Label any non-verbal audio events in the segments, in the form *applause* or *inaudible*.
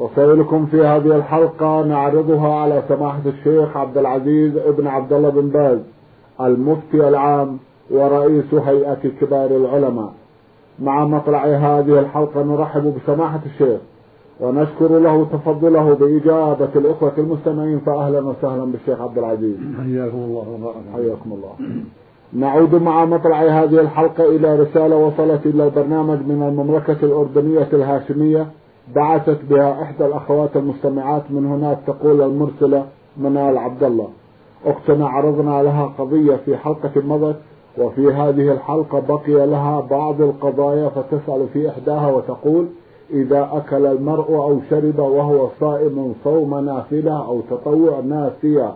رسائلكم في هذه الحلقة نعرضها على سماحة الشيخ عبد العزيز ابن عبد الله بن باز المفتي العام ورئيس هيئة كبار العلماء. مع مطلع هذه الحلقة نرحب بسماحة الشيخ ونشكر له تفضله بإجابة الإخوة المستمعين فأهلا وسهلا بالشيخ عبد العزيز. حياكم الله وبارك. حياكم الله. نعود مع مطلع هذه الحلقة إلى رسالة وصلت إلى البرنامج من المملكة الأردنية الهاشمية بعثت بها إحدى الأخوات المستمعات من هناك تقول المرسلة منال عبد الله أختنا عرضنا لها قضية في حلقة مضت وفي هذه الحلقة بقي لها بعض القضايا فتسأل في إحداها وتقول إذا أكل المرء أو شرب وهو صائم صوم نافلة أو تطوع ناسيا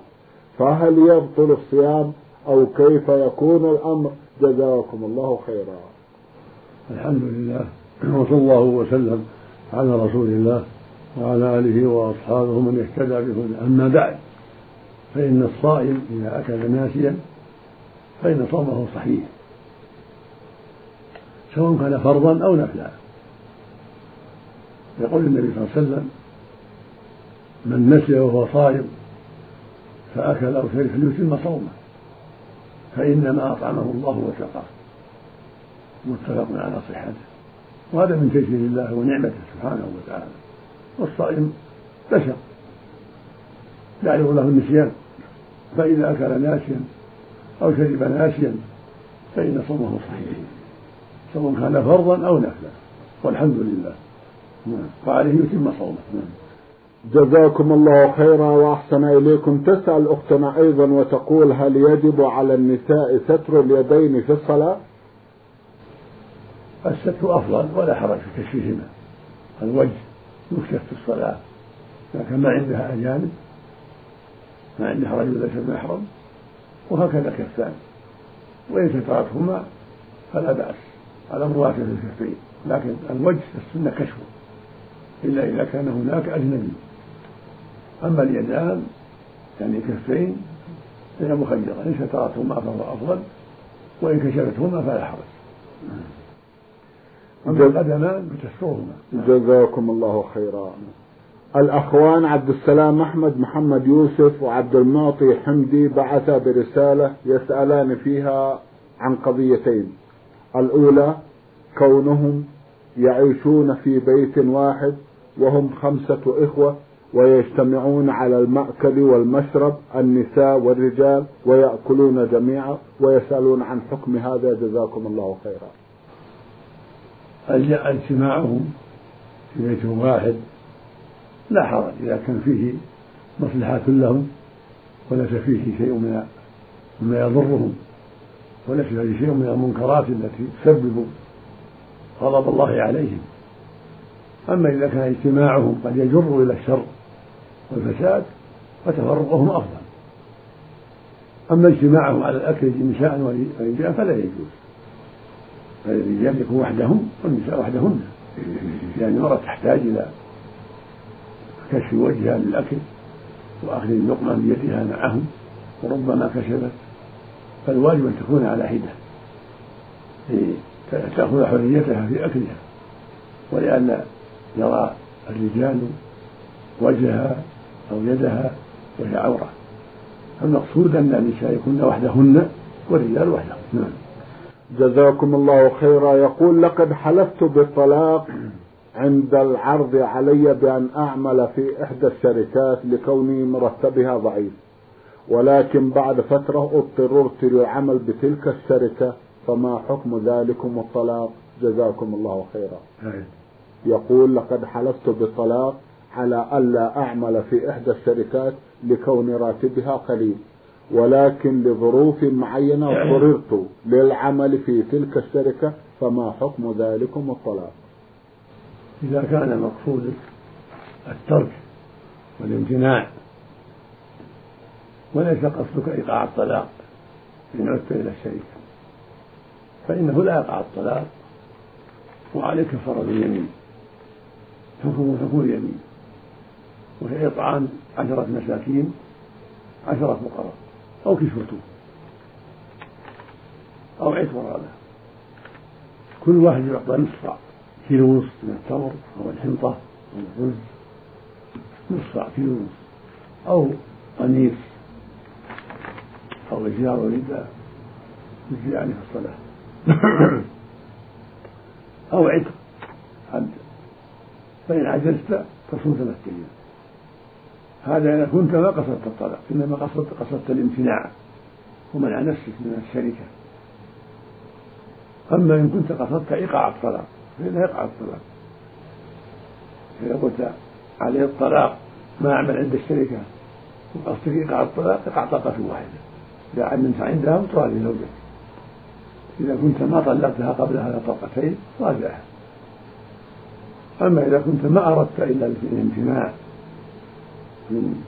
فهل يبطل الصيام؟ أو كيف يكون الأمر؟ جزاكم الله خيرا. الحمد لله وصلى الله وسلم على رسول الله وعلى آله وأصحابه من اهتدى بهدى أما بعد فإن الصائم إذا أكل ناسيا فإن صومه صحيح سواء كان فرضا أو نفلا. يقول النبي صلى الله عليه وسلم من نسي وهو صائم فأكل أو شرب فليتم صومه فإنما أطعمه الله وسقاه متفق على صحته. وهذا من تيسير الله ونعمته سبحانه وتعالى. والصائم بشر. يعرض له النسيان. فإذا أكل ناسيا أو شرب ناسيا فإن صومه صحيح. سواء كان فرضا أو نفلا والحمد لله. نعم. وعليه يتم صومه. نعم. جزاكم الله خيرا وأحسن إليكم. تسأل أختنا أيضا وتقول هل يجب على النساء ستر اليدين في الصلاة؟ الستر أفضل ولا حرج في كشفهما الوجه يكشف في الصلاة لكن ما عندها أجانب ما عندها رجل ليس محرم وهكذا كفان وإن سترتهما فلا بأس. على مواجهة الكفين لكن الوجه السنة كشفه إلا إذا كان هناك أجنبي. أما اليدان يعني كفين فهي مخيرة إن سترتهما فهو أفضل وإن كشفتهما فلا حرج. القدمان فتسترهما جزاكم الله خيرا. الأخوان عبد السلام أحمد محمد يوسف وعبد المعطي حمدي بعثا برسالة يسألان فيها عن قضيتين. الأولى كونهم يعيشون في بيت واحد وهم خمسة إخوة ويجتمعون على المأكل والمشرب النساء والرجال ويأكلون جميعا ويسألون عن حكم هذا. جزاكم الله خيرا. اجتماعهم في بيت واحد؟ لا حرج إذا كان فيه مصلحة لهم وليس فيه شيء من مما يضرهم وليس فيه شيء من المنكرات التي تسبب غضب الله عليهم. أما إذا كان اجتماعهم قد يجر إلى الشر والفساد فتفرقهم أفضل. أما اجتماعهم على الأكل نساء ورجال فلا يجوز. فالرجال يكون وحدهم والنساء وحدهن. لأن المرأة تحتاج إلى كشف وجهها للأكل وأخذ اللقمة بيدها معهم وربما كشفت. فالواجب أن تكون على حدة. تأخذ حريتها في أكلها. ولئلا يرى الرجال وجهها أو يدها وهي عورة. المقصود أن النساء يكن وحدهن والرجال وحدهم. نعم. جزاكم الله خيرا. يقول لقد حلفت بالطلاق عند العرض علي بأن أعمل في إحدى الشركات لكوني مرتبها ضعيف ولكن بعد فترة أضطررت للعمل بتلك الشركة فما حكم ذلكم الطلاق جزاكم الله خيرا. يقول لقد حلفت بالطلاق على ألا أعمل في إحدى الشركات لكون راتبها قليل. ولكن لظروف معينة اضطررت للعمل في تلك الشركة فما حكم ذلكم الطلاق؟ إذا كان مقصودك الترك والامتناع وليس قصدك إيقاع الطلاق إن عدت إلى الشريك فإنه لا يقع الطلاق وعليك كفارة اليمين حكم حكم اليمين وهي إطعام عشرة مساكين عشرة فقراء. أو كسوتهم أو عتق رقبة كل واحد يعطى نصف كيلو ونصف من التمر أو الحنطة أو الرز نصف كيلو ونصف. أو قميص أو إزار ورداء يجزي عليه الصلاة. أو عتق. عبد فإن عجزت تصوم ثلاثة أيام. هذا إذا كنت ما قصدت الطلاق إنما قصدت قصدت الامتناع ومنع نفسك من الشركة. أما إن كنت قصدت إيقاع الطلاق فإنه يقع الطلاق. إذا قلت عليه الطلاق ما أعمل عند الشركة وقصدك إيقاع الطلاق يقع طلقة واحدة. إذا عملت عندها وتراجع زوجك. إذا كنت ما طلقتها قبل هذا طلقتين راجعها أما إذا كنت ما أردت إلا الامتناع من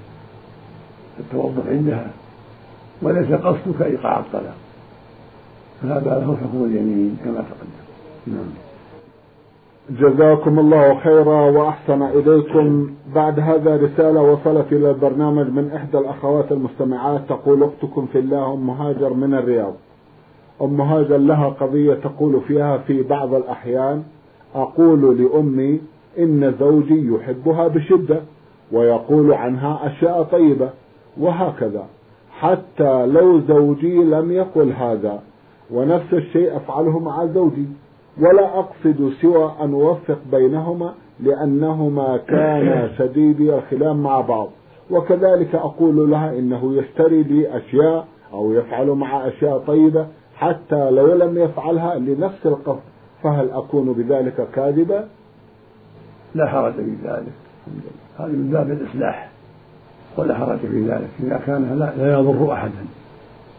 التوظف عندها. وليس قصدك إيقاع الطلاق. فهذا له حكم اليمين كما تقدم. نعم. جزاكم الله خيرا وأحسن إليكم. بعد هذا رسالة وصلت إلى البرنامج من إحدى الأخوات المستمعات. تقول أختكم في الله أم هاجر من الرياض. أم هاجر لها قضية تقول فيها في بعض الأحيان. أقول لأمي إن زوجي يحبها بشدة. ويقول عنها أشياء طيبة وهكذا. حتى لو زوجي لم يقل هذا ونفس الشيء أفعله مع زوجي. ولا أقصد سوى أن أوفق بينهما لأنهما كانا *coughs* شديدي الخلاف مع بعض. وكذلك أقول لها إنه يشتري لي أشياء أو يفعل مع أشياء طيبة حتى لو لم يفعلها لنفس القصد فهل أكون بذلك كاذبا؟ لا حرج في ذلك. هذا من باب الإصلاح ولا حرج في ذلك إذا كان لا, لا يضر أحدا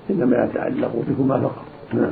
إنما يتعلق بكما فقط. نعم.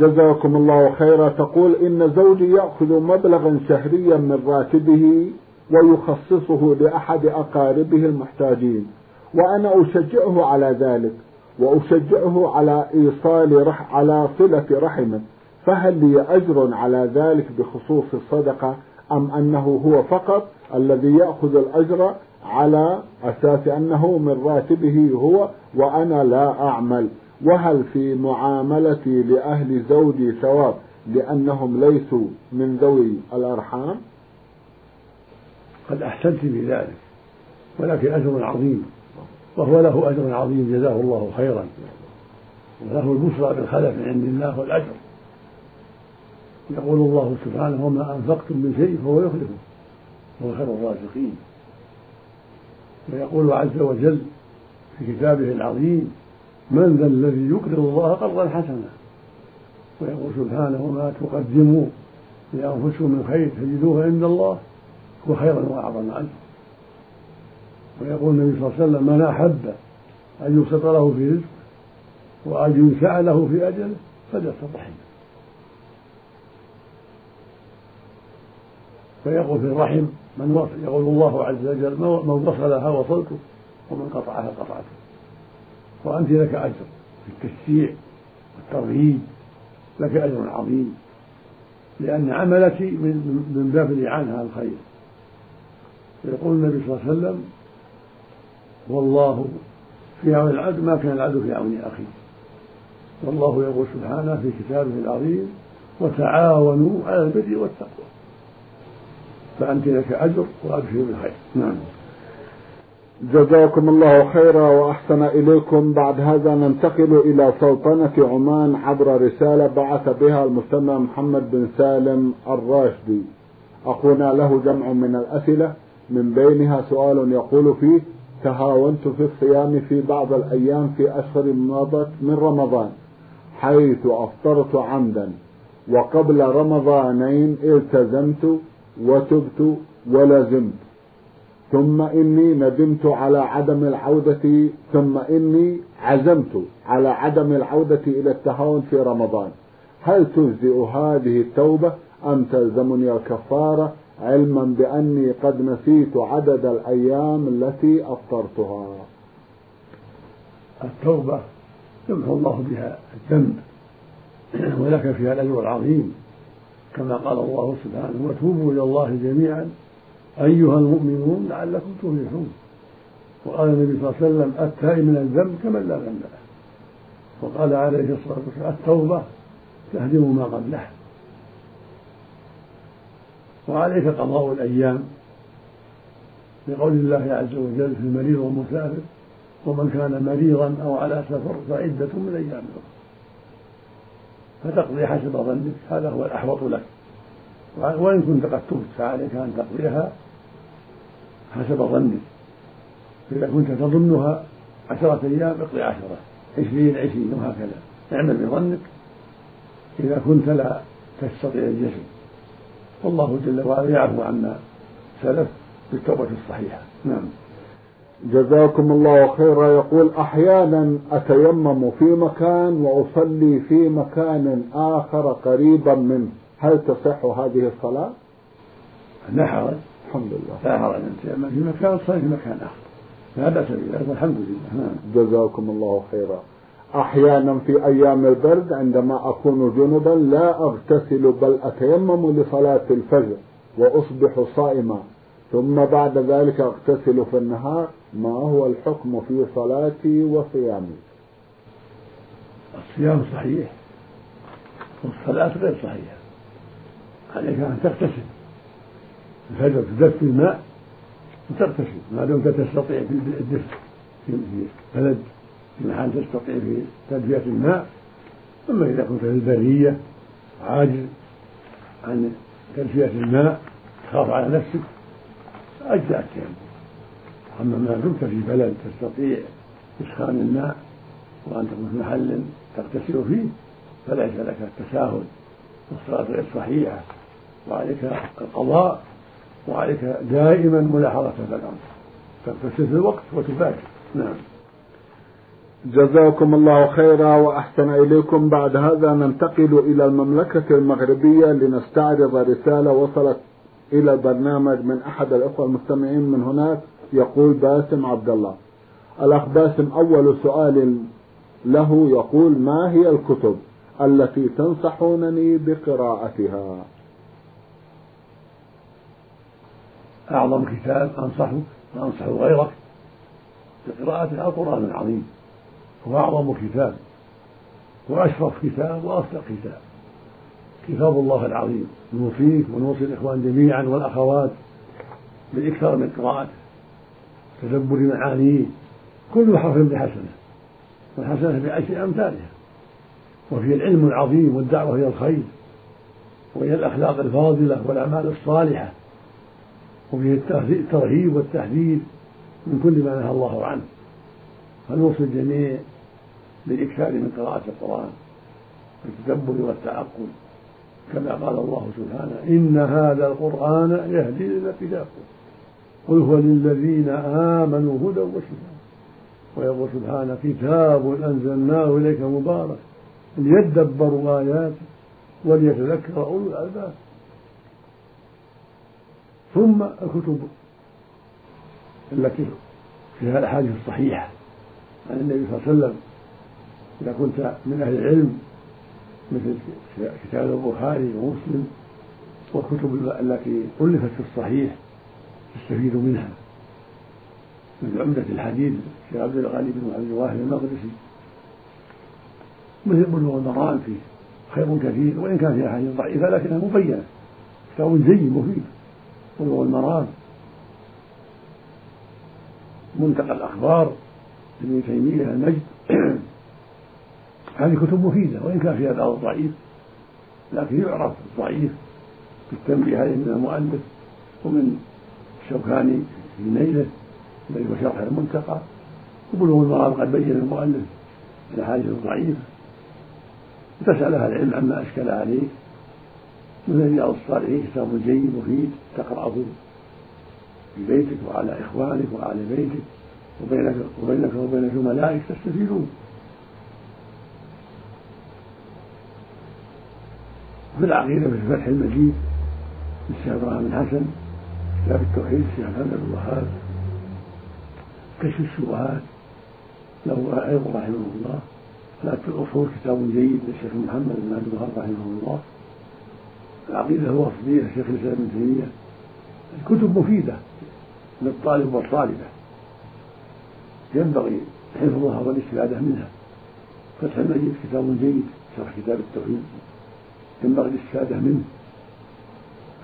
جزاكم الله خيرا. تقول إن زوجي يأخذ مبلغا شهريا من راتبه ويخصصه لأحد أقاربه المحتاجين وأنا أشجعه على ذلك وأشجعه على إيصال رح على صلة رحمه فهل لي أجر على ذلك بخصوص الصدقة؟ أم أنه هو فقط الذي يأخذ الأجر على أساس أنه من راتبه هو وأنا لا أعمل؟ وهل في معاملتي لأهل زوجي ثواب لأنهم ليسوا من ذوي الأرحام؟ قد أحسنت في ذلك ولكن أجر عظيم وهو له أجر عظيم جزاه الله خيرا. وله البشرى بالخلف من عند الله والأجر. يقول الله سبحانه وما أنفقتم من شيء فهو يخلفه. وهو خير الرازقين. ويقول عز وجل في كتابه العظيم من ذا الذي يقرض الله قرضا حسنا؟ ويقول سبحانه وما تقدموا لأنفسكم من خير تجدوه عند الله هو خيرا وأعظم أجرا ويقول النبي صلى الله عليه وسلم من أحب أن يبسط له في رزقه وأن ينسع له في أجله فليصل ويقول في الرحم من وصل يقول الله عز وجل من وصلها وصلته ومن قطعها قطعته. وأنت لك أجر في التشجيع والترغيب لك أجر عظيم لأن عملك من من باب الإعانة على الخير. يقول النبي صلى الله عليه وسلم والله في عون العبد ما كان العبد في عون أخيه والله يقول سبحانه في كتابه العظيم وتعاونوا على البر والتقوى. فأنت لك أجر وأبشر بالخير. نعم. جزاكم الله خيرا وأحسن إليكم. بعد هذا ننتقل إلى سلطنة عمان عبر رسالة بعث بها المستمع محمد بن سالم الراشدي. أخونا له جمع من الأسئلة من بينها سؤال يقول فيه تهاونت في الصيام في بعض الأيام في أشهر مضت من رمضان حيث أفطرت عمدا وقبل رمضانين التزمت وتبت ولزمت ثم إني ندمت على عدم العودة ثم إني عزمت على عدم العودة إلى التهاون في رمضان. هل تجزئ هذه التوبة أم تلزمني الكفارة؟ علما بأني قد نسيت عدد الأيام التي أفطرتها. التوبة يمحو الله بها الذنب ولك فيها الأجر العظيم. كما قال الله سبحانه وتوبوا إلى الله جميعا أيها المؤمنون لعلكم تفلحون. وقال النبي صلى الله عليه وسلم التائب من الذنب كمن لا ذنب له. وقال عليه الصلاة والسلام التوبة تهدم ما قبلها وعليك قضاء الأيام لقول الله عز وجل في المريض والمسافر ومن كان مريضا أو على سفر فعدة من أيام أخرى. فتقضي حسب ظنك هذا هو الأحوط لك. وإن كنت قد تبت فعليك أن تقضيها حسب ظنك إذا كنت تظنها عشرة أيام اقضي عشرة عشرين عشرين وهكذا. اعمل بظنك. إذا كنت لا تستطيع الجسم والله جل وعلا يعفو عما سلف بالتوبة الصحيحة. نعم. جزاكم الله خيرا. يقول أحيانا أتيمم في مكان وأصلي في مكان آخر قريبا منه. هل تصح هذه الصلاة؟ لا حرج الحمد لله. لا حرج تيمم في مكان تصلي في مكان آخر. لا بأس بذلك. والحمد لله. نعم. جزاكم الله خيرا. أحيانا في أيام البرد عندما أكون جنبا لا أغتسل بل أتيمم لصلاة الفجر وأصبح صائما. ثم بعد ذلك أغتسل في النهار ما هو الحكم في صلاتي وصيامي. الصيام صحيح والصلاة غير صحيحة. عليك أن تغتسل. الفجر تدفي الماء وتغتسل ما دمت تستطيع في الدفء في بلد في محل تستطيع في تدفئة الماء. أما إذا كنت في البرية عاجز عن تدفئة الماء تخاف على نفسك. أجزأك يعني. أما ما دمت في بلد تستطيع إسخان الماء وأن تكون في محل تغتسل فيه فليس لك التساهل. والصلاة غير صحيحة. وعليك القضاء وعليك دائما ملاحظة هذا الأمر. تغتسل في الوقت وتباشر نعم. جزاكم الله خيرا وأحسن إليكم. بعد هذا ننتقل إلى المملكة المغربية لنستعرض رسالة وصلت إلى البرنامج من أحد الأخوة المستمعين من هناك يقول باسم عبد الله. الأخ باسم أول سؤال له يقول ما هي الكتب التي تنصحونني بقراءتها؟ أعظم كتاب أنصحه وأنصح غيرك بقراءة القرآن العظيم. هو أعظم كتاب وأشرف كتاب وأصدق كتاب. كتاب الله العظيم. نوصيك ونوصي الإخوان جميعا والأخوات بالإكثار من قراءته. تدبر معانيه. كل حرف بحسنة. والحسنة بعشر أمثالها. وفيه العلم العظيم والدعوة إلى الخير. وإلى الأخلاق الفاضلة والأعمال الصالحة. وفيه الترهيب والتحذير من كل ما نهى الله عنه. فنوصي الجميع بالإكثار من قراءة القرآن. والتدبر والتعقل. كما قال الله سبحانه إن هذا القرآن يهدي للتي قل هو للذين آمنوا هدى وشفاء. ويقول سبحانه كتاب أنزلناه إليك مبارك ليدبروا آياته وليتذكر أولو الألباب. ثم الكتب التي فيها الأحاديث الصحيحة عن النبي صلى الله عليه وسلم إذا كنت من أهل العلم مثل كتاب البخاري ومسلم والكتب التي ألفت في الصحيح تستفيد منها. مثل عمدة الحديث في عبد الغني بن عبد الواحد المقدسي. مثل بلوغ المرام فيه خير كثير وإن كان فيها أحاديث ضعيفة لكنها مبينة كتاب جيد مفيد بلوغ المرام. منتقى الأخبار ابن تيمية المجد. *clears throat* هذه كتب مفيدة وإن كان فيها بعض الضعيف لكن يعرف الضعيف بالتنبيه عليه من المؤلف ومن الشوكاني في نيله الذي هو شرح المنتقى وبلوغ المرام قد بين المؤلف الأحاديث الضعيفة. وتسال أهل العلم عما أشكل عليك من رياض الصالحين كتاب جيد مفيد تقرأه في بيتك وعلى إخوانك وعلى بيتك وبينك وبينك وبين زملائك تستفيدون. في العقيدة في فتح المجيد للشيخ إبراهيم الحسن كتاب التوحيد الشيخ محمد بن الوهاب كشف الشبهات له أيضا رحمه الله ثلاثة الأصول كتاب جيد للشيخ محمد بن عبد الوهاب رحمه الله. العقيدة الوصفية للشيخ الإسلام ابن تيمية. الكتب مفيدة للطالب والطالبة. ينبغي حفظها والاستفادة منها. فتح المجيد كتاب جيد شرح كتاب التوحيد. ينبغي الاستفادة منه.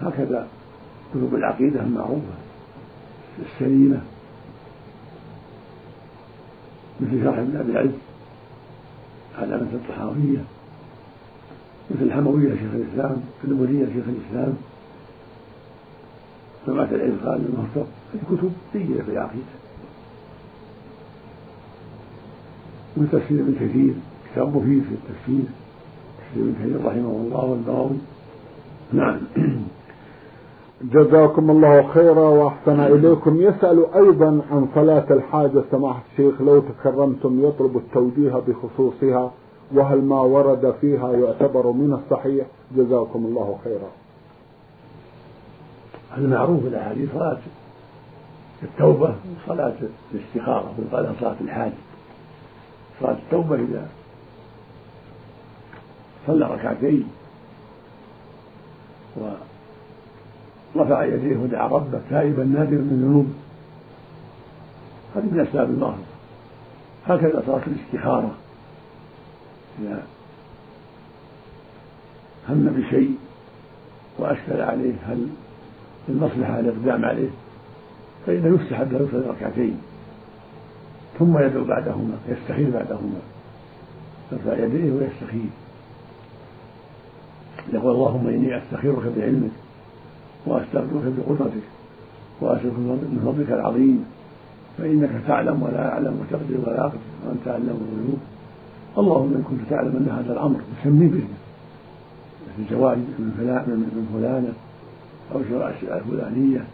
هكذا كتب العقيدة المعروفة السليمة مثل شرح ابن أبي العز علامة الطحاوية مثل الحموية شيخ الإسلام المنية شيخ الإسلام جماعة العرفان المهتم هذه كتب جيدة في العقيدة. من تفسير ابن كثير كتاب مفيد في التفسير. تفسير ابن كثير رحمه الله والبغوي نعم جزاكم الله خيرا وأحسن إليكم يسأل أيضا عن صلاة الحاجة سماحة الشيخ لو تكرمتم يطلب التوجيه بخصوصها وهل ما ورد فيها يعتبر من الصحيح جزاكم الله خيرا. المعروف الأحاديث صلاة التوبة وصلاه الاستخارة وقال صلاة الحاج. صلاة التوبة إذا صلى ركعتين. ورفع يديه ودعا ربه تائبا نادرا من الذنوب. هذه من أسباب المغفره هكذا صلاه الاستخارة. إذا هم بشيء وأشكل عليه هل المصلحة الإقدام عليه فإنه يستحب له يصلي ركعتين. ثم يدعو بعدهما يستخير بعدهما. يرفع يديه ويستخير. يقول اللهم إني أستخيرك بعلمك وأستغفرك بقدرتك وأسألك من فضلك العظيم فإنك تعلم ولا أعلم وتقدر ولا أقدر وأنت أعلم الغيوب. اللهم إن كنت تعلم أن هذا الأمر سمي به مثل الزواج من فلان من فلانة أو شراء السلعه الفلانية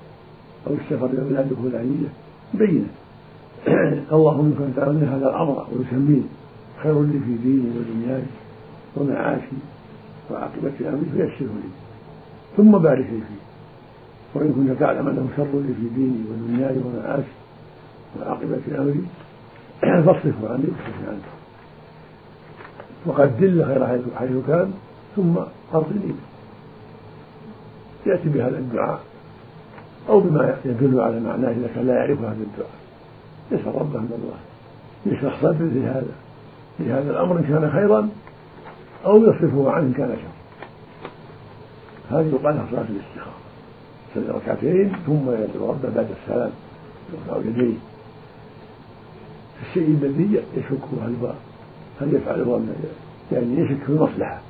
أو السفر إلى البلاد الفلانية. بينة. *clears throat* اللهم إن كنت تعلم أن هذا الأمر ويسميه خير لي في ديني ودنياي ومعاشي. وعاقبة أمري فيسره لي. ثم بارك لي فيه. وإن كنت تعلم أنه شر لي في ديني ودنياي ومعاشي وعاقبة أمري فاصرفه عني واصرف عنه. وقد دل خير حيث كان ثم أرضني يأتي بهذا الدعاء أو بما يدل على معناه إذا كان لا يعرف هذا الدعاء. يسأل ربه من الله. يشرح صدره لهذا لهذا الأمر إن كان خيرا أو يصرفه عنه كان شرا هذه يقال لها صلاة الاستخارة. يصلي ركعتين ثم يدعو ربه بعد السلام يرفع يديه. الشيء الذي يشكه هل هل يفعله يعني يشك في المصلحة.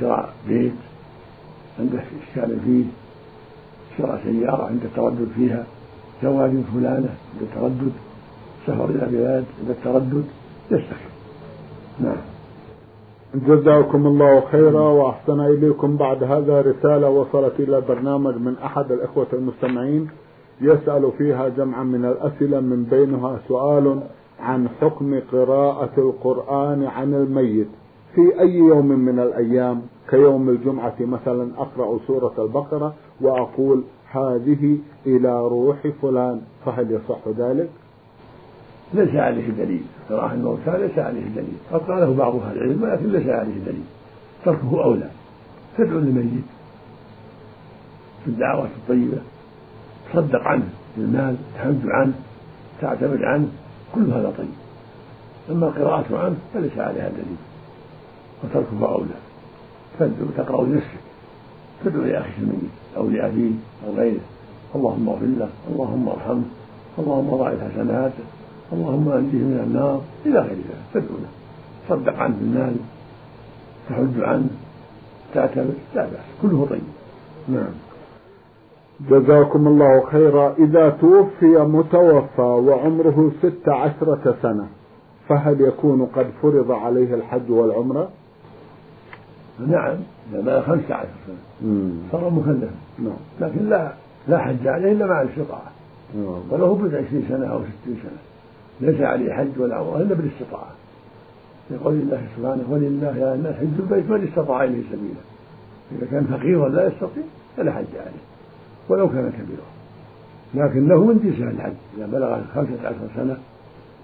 شراء بيت عنده إشكال فيه. شراء سيارة عنده تردد فيها. زواج فلانة عنده تردد سفر إلى بلاد عنده تردد يستخف. نعم. جزاكم الله خيرا وأحسن إليكم بعد هذا رسالة وصلت إلى البرنامج من أحد الإخوة المستمعين يسأل فيها جمعا من الأسئلة من بينها سؤال عن حكم قراءة القرآن عن الميت. في أي يوم من الأيام؟ كيوم الجمعة مثلا أقرأ سورة البقرة وأقول هذه إلى روح فلان فهل يصح ذلك؟ ليس عليه دليل. قراءة الموتى ليس عليه دليل. قد قاله بعض أهل العلم ولكن ليس عليه دليل. تركه أولى تدعو للميت في الدعوات الطيبة. تصدق عنه بالمال تحج عنه تعتمد عنه. كل هذا طيب. أما القراءة عنه فليس عليها دليل. وتركه أولى تدعو تقرأ لنفسك. تدعو لأخيك الميت أو لأبيه أو غيره. اللهم اغفر له اللهم ارحمه اللهم ضاعف حسناته. اللهم أنجه من النار إلى غير ذلك تدعو له. تصدق عنه بالمال تحج عنه تعتبر لا بأس كله طيب. نعم. جزاكم الله خيرا. إذا توفي متوفى وعمره ست عشرة سنة فهل يكون قد فرض عليه الحج والعمرة؟ نعم إذا بلغ خمسة عشر سنة. صار مكلفا. نعم. لكن لا لا حج عليه إلا مع الاستطاعة نعم. ولو بد عشرين سنة أو ستين سنة. ليس عليه حج ولا عمرة إلا بالاستطاعة. يقول الله سبحانه ولله يا الناس حج البيت من استطاع إليه سبيلا. إذا كان فقيرا لا يستطيع فلا حج عليه ولو كان كبيرا. لكن له من جنس الحج إذا بلغ خمسة عشر سنة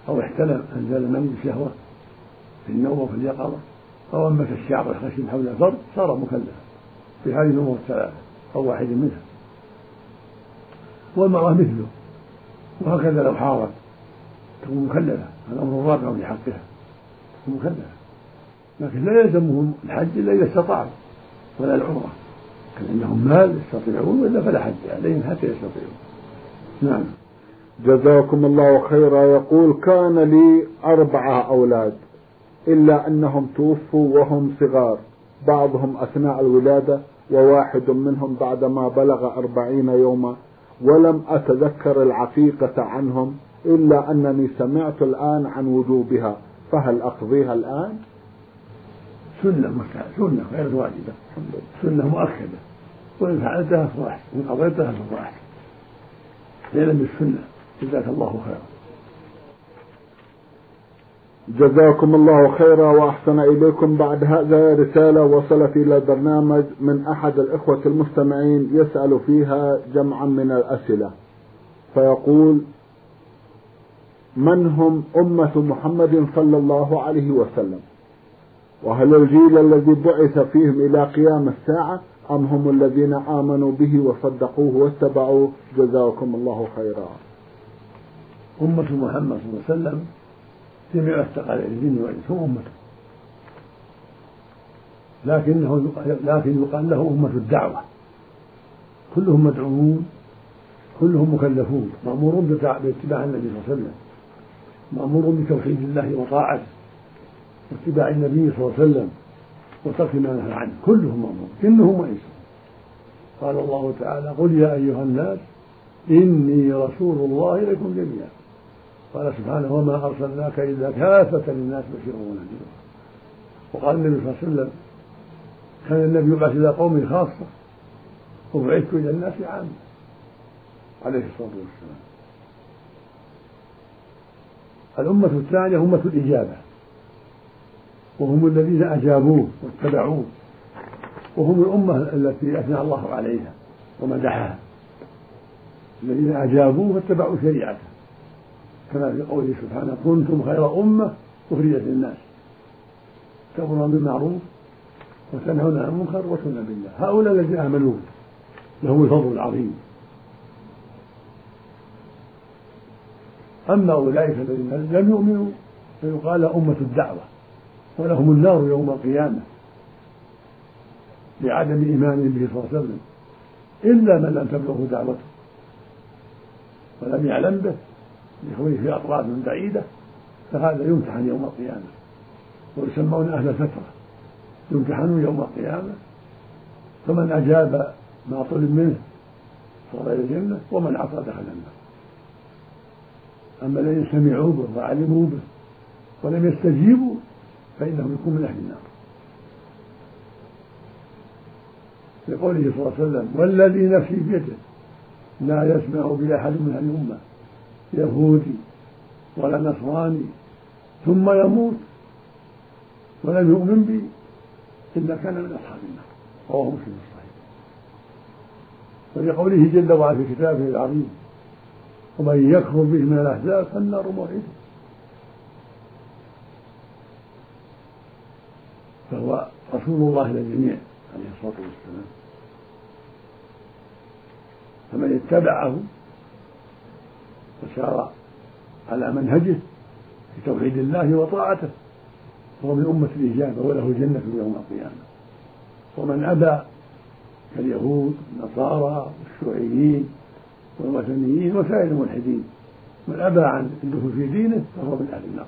أو احتلم أنزل من بشهوة في النوم وفي اليقظة أو أنبت الشعر الخشن حول الفرد صار مكلفا في هذه الأمور الثلاثة أو واحد منها. والمرأة مثله وهكذا لو حارت. تكون مكلفة الأمر الرابع في حقها تكون مكلفة لكن لا يلزمهم الحج إلا إذا استطاعوا ولا العمرة. كان عندهم مال يستطيعون وإلا فلا حج عليهم حتى يستطيعون. نعم. جزاكم الله خيرا. يقول كان لي أربعة أولاد إلا أنهم توفوا وهم صغار. بعضهم أثناء الولادة وواحد منهم بعدما بلغ أربعين يوما ولم أتذكر العقيقة عنهم. إلا أنني سمعت الآن عن وجوبها فهل أقضيها الآن؟ سنة سنة غير واجبة. سنة مؤكدة. وإن فعلتها أحسن وإن قضيتها أحسن ليلا بالسنة جزاك الله خيرا. جزاكم الله خيرا وأحسن إليكم بعد هذا رسالة وصلت إلى البرنامج من أحد الإخوة المستمعين يسأل فيها جمعا من الأسئلة. فيقول من هم أمة محمد صلى الله عليه وسلم؟ وهل الجيل الذي بعث فيهم إلى قيام الساعة أم هم الذين آمنوا به وصدقوه واتبعوه؟ جزاكم الله خيرا. أمة محمد صلى الله عليه وسلم جميع الثقلين الجن والانس هم أمته. لكنه لكن يقال له أمة الدعوة. كلهم مدعوون كلهم مكلفون مامور باتباع النبي صلى الله عليه وسلم. مأمور بتوحيد الله وطاعته واتباع النبي صلى الله عليه وسلم وترك ما نهى عنه. كلهم مأمور. جنهم وانسهم قال الله تعالى قل يا أيها الناس إني رسول الله إليكم جميعا. قال سبحانه وما أرسلناك إلا كافة للناس بشيرا ونذيرا. وقال النبي صلى الله عليه وسلم كان النبي يبعث إلى قومه خاصة وبعثت إلى الناس عامة عليه الصلاة والسلام. الأمة الثانية أمة الإجابة. وهم الذين أجابوه واتبعوه. وهم الأمة التي أثنى الله عليها ومدحها. الذين أجابوه واتبعوا شريعته. كما في قوله سبحانه كنتم خير أمة أخرجت للناس. تأمرون بالمعروف وتنهون عن المنكر وتؤمنون بالله. هؤلاء الذين آمنوا لهم الفضل العظيم. أما أولئك الذين لم يؤمنوا فيقال أمة الدعوة ولهم النار يوم القيامة لعدم إيمانهم به صلى الله عليه وسلم. إلا من لم تبلغه دعوته ولم يعلم به لكونه في أطراف بعيدة فهذا يمتحن يوم القيامة. ويسمون أهل الفترة يمتحنون يوم القيامة. فمن أجاب ما طلب منه صار إلى الجنة ومن عصى دخل النار. أما الذين سمعوا به وعلموا به ولم يستجيبوا فإنهم يكون من أهل النار. لقوله صلى الله عليه وسلم والذي نفسي بيده لا يسمع بأحد من هذه الأمة يهودي ولا نصراني ثم يموت ولم يؤمن بي إلا كان من أصحاب النار. رواه مسلم الصحيح. وفي قوله جل وعلا في كتابه العظيم ومن يكفر به من الأحزاب فالنار موعده فهو رسول الله للجميع عليه الصلاة والسلام. فمن اتبعه وسار على منهجه في توحيد الله وطاعته فهو من أمة الإجابة وله الجنة يوم القيامة. ومن أبى كاليهود والنصارى والشيوعيين والوثنيين وسائر الملحدين. من أبى عن الدخول في دينه فهو من أهل النار.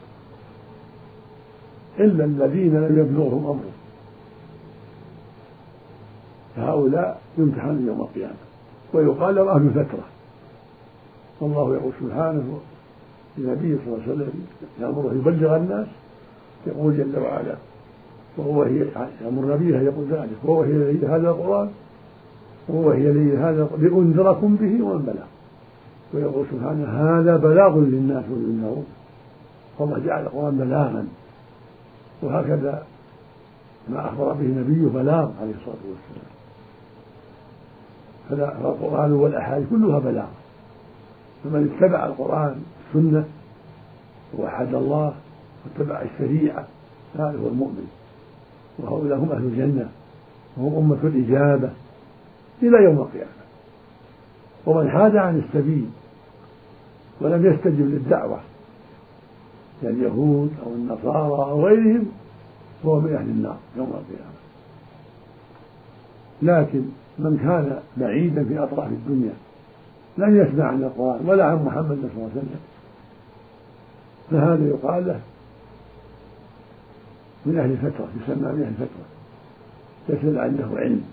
إلا الذين لم يبلغهم أمره. فهؤلاء يمتحنون يوم القيامة. ويقال لهم أهل فترة والله يقول سبحانه للنبي صلى الله عليه وسلم يأمره يبلغ الناس. يقول جل وعلا وهو هي يأمر نبيه يقول ذلك. وهو هي هذا القرآن. وهو هي هذا لأنذركم به ومن بلغ ويقول سبحانه هذا بلاغ للناس وللنور فالله جعل القرآن بلاغا. وهكذا ما أخبر به نبيه بلاغ عليه الصلاة والسلام. فالقرآن والأحاديث كلها بلاغ. فمن اتبع القرآن السنة ووحد الله واتبع الشريعة هذا هو المؤمن. وهؤلاء هم أهل الجنة. وهم أمة الإجابة. إلى يوم القيامة. ومن حاد عن السبيل ولم يستجب للدعوة كاليهود أو النصارى أو غيرهم فهو من أهل النار يوم القيامة. لكن من كان بعيدا في أطراف الدنيا لم يسمع عن القرآن ولا عن محمد صلى الله عليه وسلم فهذا يقال له من أهل الفترة يسمى من أهل الفترة ليس عنده علم.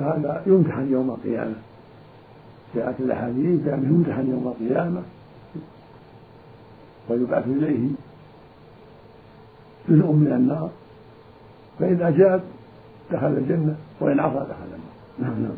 فهذا يمتحن يوم القيامة. جاءت الأحاديث بأنه يمتحن يوم القيامة. ويبعث إليه جزء من النار. فإن أجاب دخل الجنة وإن عصى دخل النار. نعم نعم.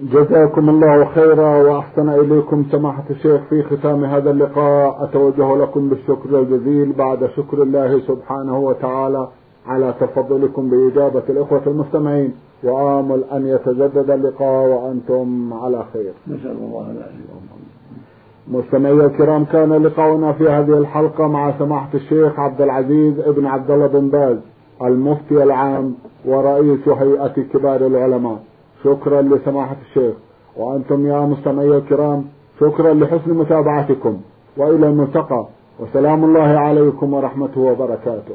جزاكم الله خيرا وأحسن إليكم سماحة الشيخ في ختام هذا اللقاء. أتوجه لكم بالشكر الجزيل. بعد شكر الله سبحانه وتعالى. على تفضلكم بإجابة الإخوة المستمعين وآمل أن يتجدد اللقاء وأنتم على خير. نسأل الله العافية. مستمعي الكرام كان لقاؤنا في هذه الحلقة مع سماحة الشيخ عبد العزيز ابن عبد الله بن باز المفتي العام ورئيس هيئة كبار العلماء. شكرا لسماحة الشيخ. وأنتم يا مستمعي الكرام شكرا لحسن متابعتكم. وإلى الملتقى. وسلام الله عليكم ورحمته وبركاته.